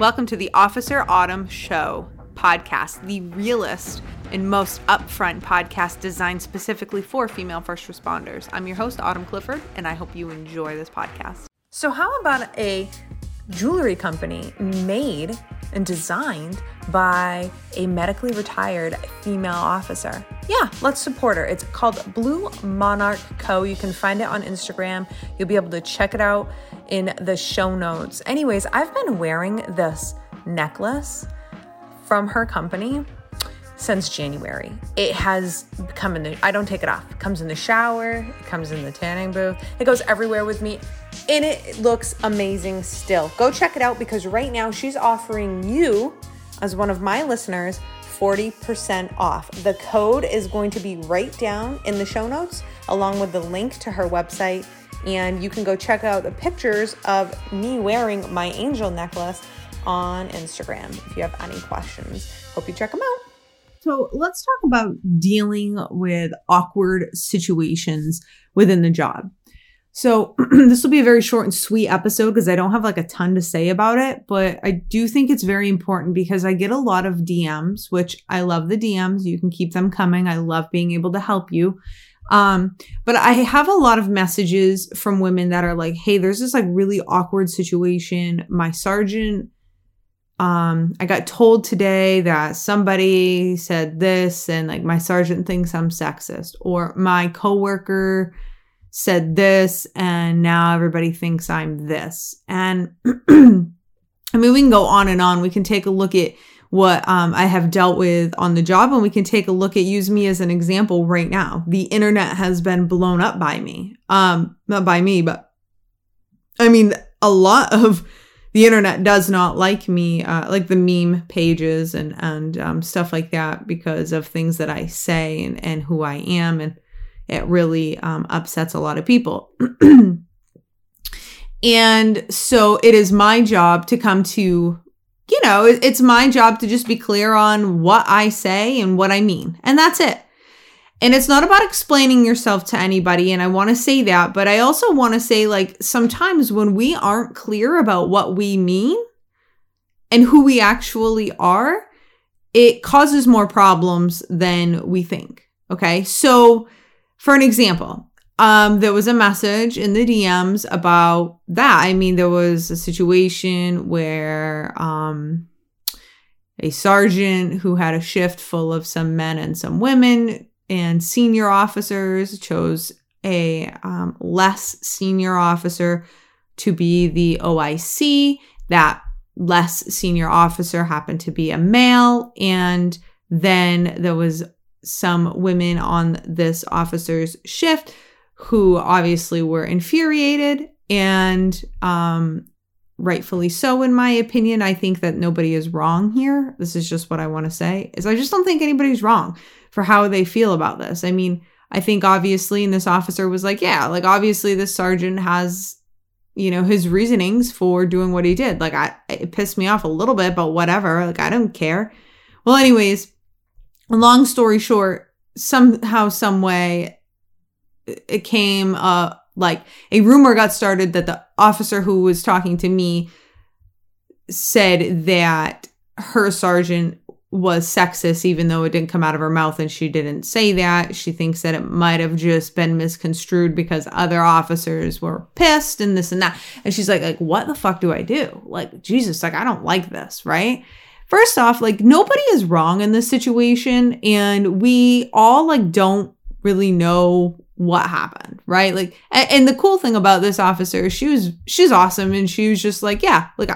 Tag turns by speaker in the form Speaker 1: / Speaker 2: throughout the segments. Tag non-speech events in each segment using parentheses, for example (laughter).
Speaker 1: Welcome to the Officer Autumn Show podcast, the realest and most upfront podcast designed specifically for female first responders. I'm your host, Autumn Clifford, and I hope you enjoy this podcast.
Speaker 2: So, how about a jewelry company made and designed by a medically retired female officer? Yeah, let's support her. It's called Blue Monarch Co. You can find it on Instagram. You'll be able to check it out in the show notes. Anyways, I've been wearing this necklace from her company since January. It has come in the I don't take it off. It comes in the shower, it comes in the tanning booth. It goes everywhere with me. And it looks amazing still. Go check it out because right now she's offering you as one of my listeners 40% off. The code is going to be right down in the show notes along with the link to her website and you can go check out the pictures of me wearing my angel necklace on Instagram if you have any questions. Hope you check them out.
Speaker 1: So let's talk about dealing with awkward situations within the job. So (clears throat) this will be a very short and sweet episode because I don't have like a ton to say about it, but I do think it's very important because I get a lot of DMs, which I love the DMs. You can keep them coming. I love being able to help you. Um, but I have a lot of messages from women that are like, Hey, there's this like really awkward situation. My sergeant um, I got told today that somebody said this and like my sergeant thinks I'm sexist or my coworker said this and now everybody thinks I'm this. And (clears throat) I mean, we can go on and on. We can take a look at what um, I have dealt with on the job and we can take a look at use me as an example right now. The internet has been blown up by me. Um, not by me, but I mean, a lot of (laughs) the internet does not like me, uh, like the meme pages and and um, stuff like that, because of things that I say and and who I am, and it really um, upsets a lot of people. (clears throat) and so it is my job to come to, you know, it's my job to just be clear on what I say and what I mean, and that's it. And it's not about explaining yourself to anybody. And I want to say that. But I also want to say, like, sometimes when we aren't clear about what we mean and who we actually are, it causes more problems than we think. Okay. So, for an example, um, there was a message in the DMs about that. I mean, there was a situation where, um, a sergeant who had a shift full of some men and some women and senior officers chose a um, less senior officer to be the OIC. That less senior officer happened to be a male. And then there was some women on this officer's shift who obviously were infuriated and um, rightfully so in my opinion i think that nobody is wrong here this is just what i want to say is i just don't think anybody's wrong for how they feel about this. I mean, I think obviously, and this officer was like, yeah, like obviously this sergeant has, you know, his reasonings for doing what he did. Like, I, it pissed me off a little bit, but whatever. Like, I don't care. Well, anyways, long story short, somehow, some way, it came, uh, like a rumor got started that the officer who was talking to me said that her sergeant was sexist, even though it didn't come out of her mouth and she didn't say that. She thinks that it might have just been misconstrued because other officers were pissed and this and that. And she's like, like, what the fuck do I do? Like, Jesus, like, I don't like this, right? First off, like, nobody is wrong in this situation. And we all, like, don't really know what happened, right? Like, and, and the cool thing about this officer, she was, she's awesome. And she was just like, yeah, like,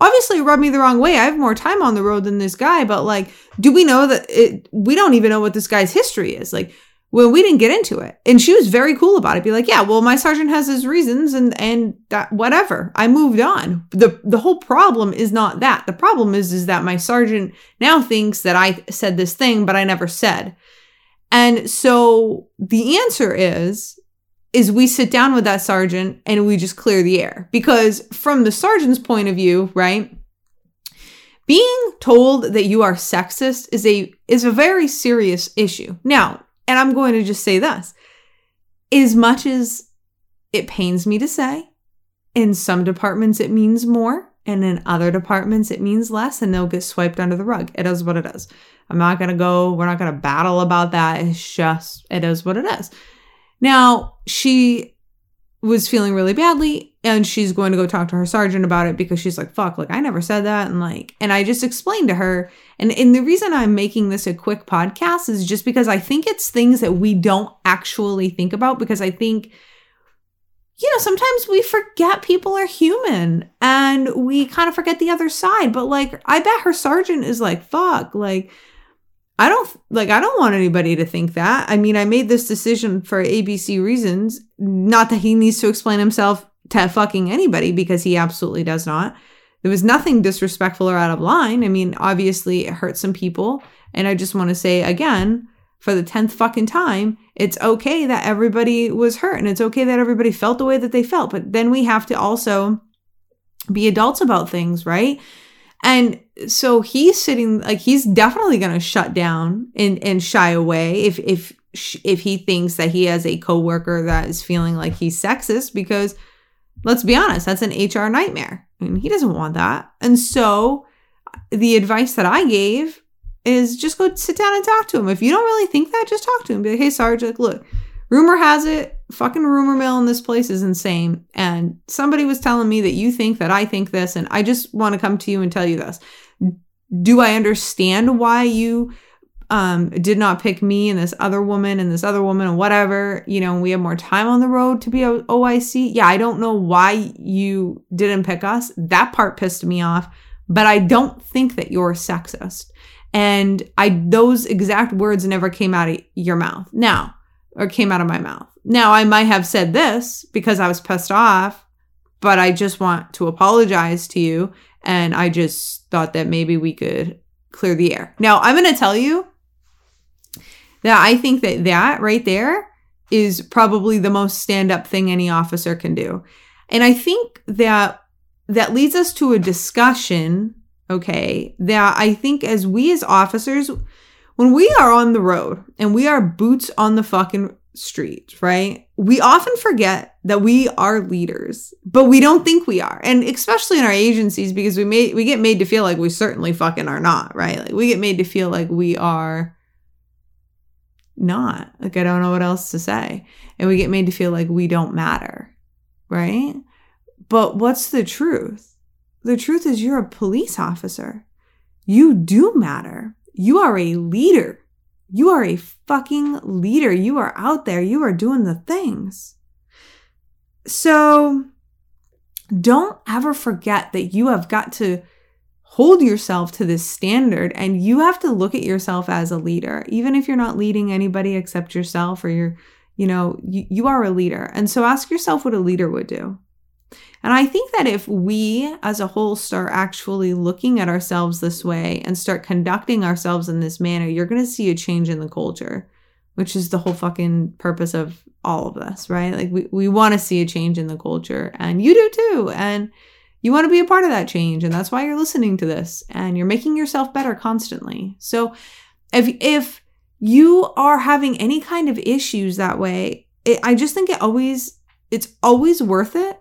Speaker 1: obviously rubbed me the wrong way. I have more time on the road than this guy, but like, do we know that it, we don't even know what this guy's history is? Like, well, we didn't get into it. And she was very cool about it. Be like, yeah, well, my sergeant has his reasons and, and that whatever. I moved on. The, the whole problem is not that. The problem is, is that my sergeant now thinks that I said this thing, but I never said. And so the answer is, is we sit down with that sergeant and we just clear the air. Because from the sergeant's point of view, right? Being told that you are sexist is a is a very serious issue. Now, and I'm going to just say this. As much as it pains me to say, in some departments it means more And in other departments, it means less and they'll get swiped under the rug. It is what it is. I'm not going to go, we're not going to battle about that. It's just, it is what it is. Now, she was feeling really badly and she's going to go talk to her sergeant about it because she's like fuck like i never said that. And like and i just explained to her. And and the reason i'm making this a quick podcast is just because i think it's things that we don't actually think about because i think you know sometimes we forget people are human and we kind of forget the other side. But like i bet her sergeant is like fuck like I don't like I don't want anybody to think that. I mean, I made this decision for ABC reasons, not that he needs to explain himself to fucking anybody because he absolutely does not. There was nothing disrespectful or out of line. I mean, obviously it hurt some people, and I just want to say again, for the 10th fucking time, it's okay that everybody was hurt and it's okay that everybody felt the way that they felt, but then we have to also be adults about things, right? And so he's sitting like he's definitely going to shut down and and shy away if if if he thinks that he has a coworker that is feeling like he's sexist because let's be honest that's an HR nightmare and he doesn't want that. And so the advice that I gave is just go sit down and talk to him. If you don't really think that, just talk to him. Be like, hey, Sarge, like, look, rumor has it fucking rumor mill in this place is insane. And somebody was telling me that you think that I think this, and I just want to come to you and tell you this. Do I understand why you um, did not pick me and this other woman and this other woman and whatever? You know, we have more time on the road to be a OIC. Yeah, I don't know why you didn't pick us. That part pissed me off, but I don't think that you're sexist. And I those exact words never came out of your mouth. Now, or came out of my mouth. Now, I might have said this because I was pissed off, but I just want to apologize to you. And I just thought that maybe we could clear the air. Now, I'm going to tell you that I think that that right there is probably the most stand up thing any officer can do. And I think that that leads us to a discussion, okay, that I think as we as officers, when we are on the road and we are boots on the fucking street, right? We often forget that we are leaders, but we don't think we are. And especially in our agencies because we made we get made to feel like we certainly fucking are not, right? Like we get made to feel like we are not. Like I don't know what else to say. And we get made to feel like we don't matter, right? But what's the truth? The truth is you're a police officer. You do matter. You are a leader. You are a fucking leader. You are out there. You are doing the things. So don't ever forget that you have got to hold yourself to this standard and you have to look at yourself as a leader, even if you're not leading anybody except yourself or you're, you know, you, you are a leader. And so ask yourself what a leader would do. And I think that if we as a whole start actually looking at ourselves this way and start conducting ourselves in this manner, you're going to see a change in the culture, which is the whole fucking purpose of all of this, right? Like we, we want to see a change in the culture and you do too. And you want to be a part of that change. And that's why you're listening to this and you're making yourself better constantly. So if, if you are having any kind of issues that way, it, I just think it always, it's always worth it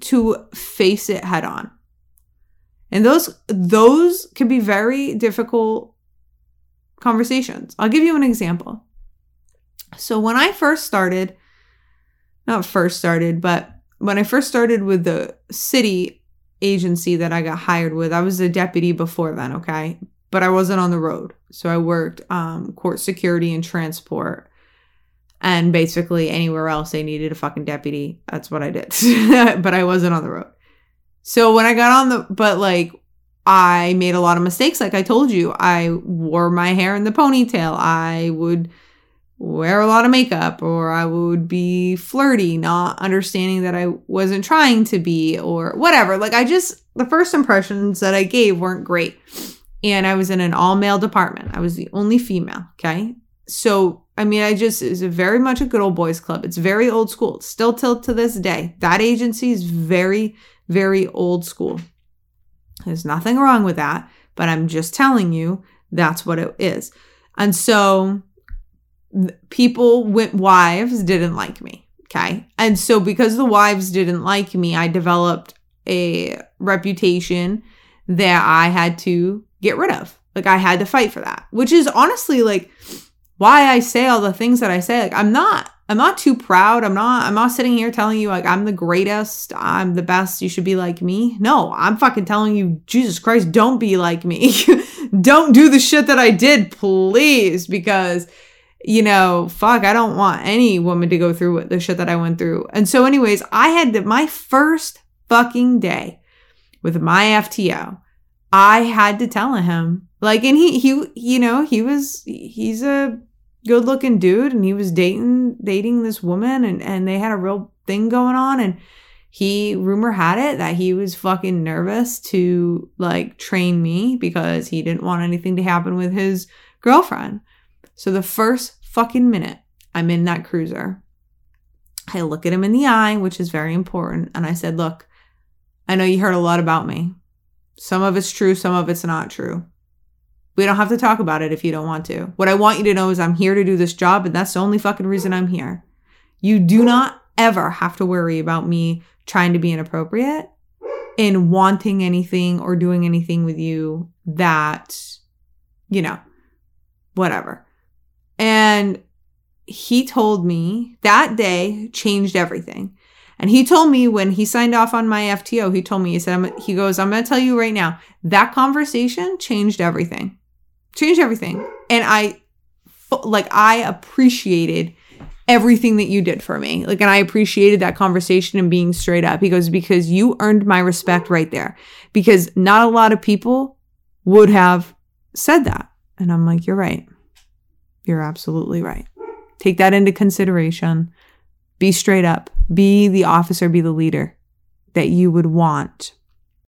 Speaker 1: to face it head on. And those those can be very difficult conversations. I'll give you an example. So when I first started, not first started, but when I first started with the city agency that I got hired with, I was a deputy before then, okay? But I wasn't on the road. So I worked um, court security and transport and basically anywhere else they needed a fucking deputy. That's what I did. (laughs) but I wasn't on the road. So when I got on the, but like, I made a lot of mistakes. Like I told you, I wore my hair in the ponytail. I would wear a lot of makeup or I would be flirty, not understanding that I wasn't trying to be or whatever. Like I just, the first impressions that I gave weren't great. And I was in an all male department. I was the only female. Okay. So I mean, I just is very much a good old boys club. It's very old school. It's still till to this day. That agency is very, very old school. There's nothing wrong with that, but I'm just telling you that's what it is. And so people with wives didn't like me. Okay. And so because the wives didn't like me, I developed a reputation that I had to get rid of. Like I had to fight for that, which is honestly like why I say all the things that I say. Like I'm not I'm not too proud. I'm not I'm not sitting here telling you like I'm the greatest, I'm the best, you should be like me. No, I'm fucking telling you Jesus Christ, don't be like me. (laughs) don't do the shit that I did, please because you know, fuck, I don't want any woman to go through what the shit that I went through. And so anyways, I had my first fucking day with my FTO. I had to tell him like and he he you know, he was he's a good looking dude and he was dating dating this woman and and they had a real thing going on and he rumor had it that he was fucking nervous to like train me because he didn't want anything to happen with his girlfriend. So the first fucking minute I'm in that cruiser, I look at him in the eye, which is very important, and I said, "Look, I know you heard a lot about me. Some of it's true, some of it's not true. We don't have to talk about it if you don't want to. What I want you to know is I'm here to do this job, and that's the only fucking reason I'm here. You do not ever have to worry about me trying to be inappropriate in wanting anything or doing anything with you that, you know, whatever. And he told me that day changed everything. And he told me when he signed off on my FTO, he told me, he said, he goes, I'm going to tell you right now, that conversation changed everything changed everything. And I, like, I appreciated everything that you did for me. Like, and I appreciated that conversation and being straight up because, because you earned my respect right there. Because not a lot of people would have said that. And I'm like, you're right. You're absolutely right. Take that into consideration. Be straight up. Be the officer, be the leader that you would want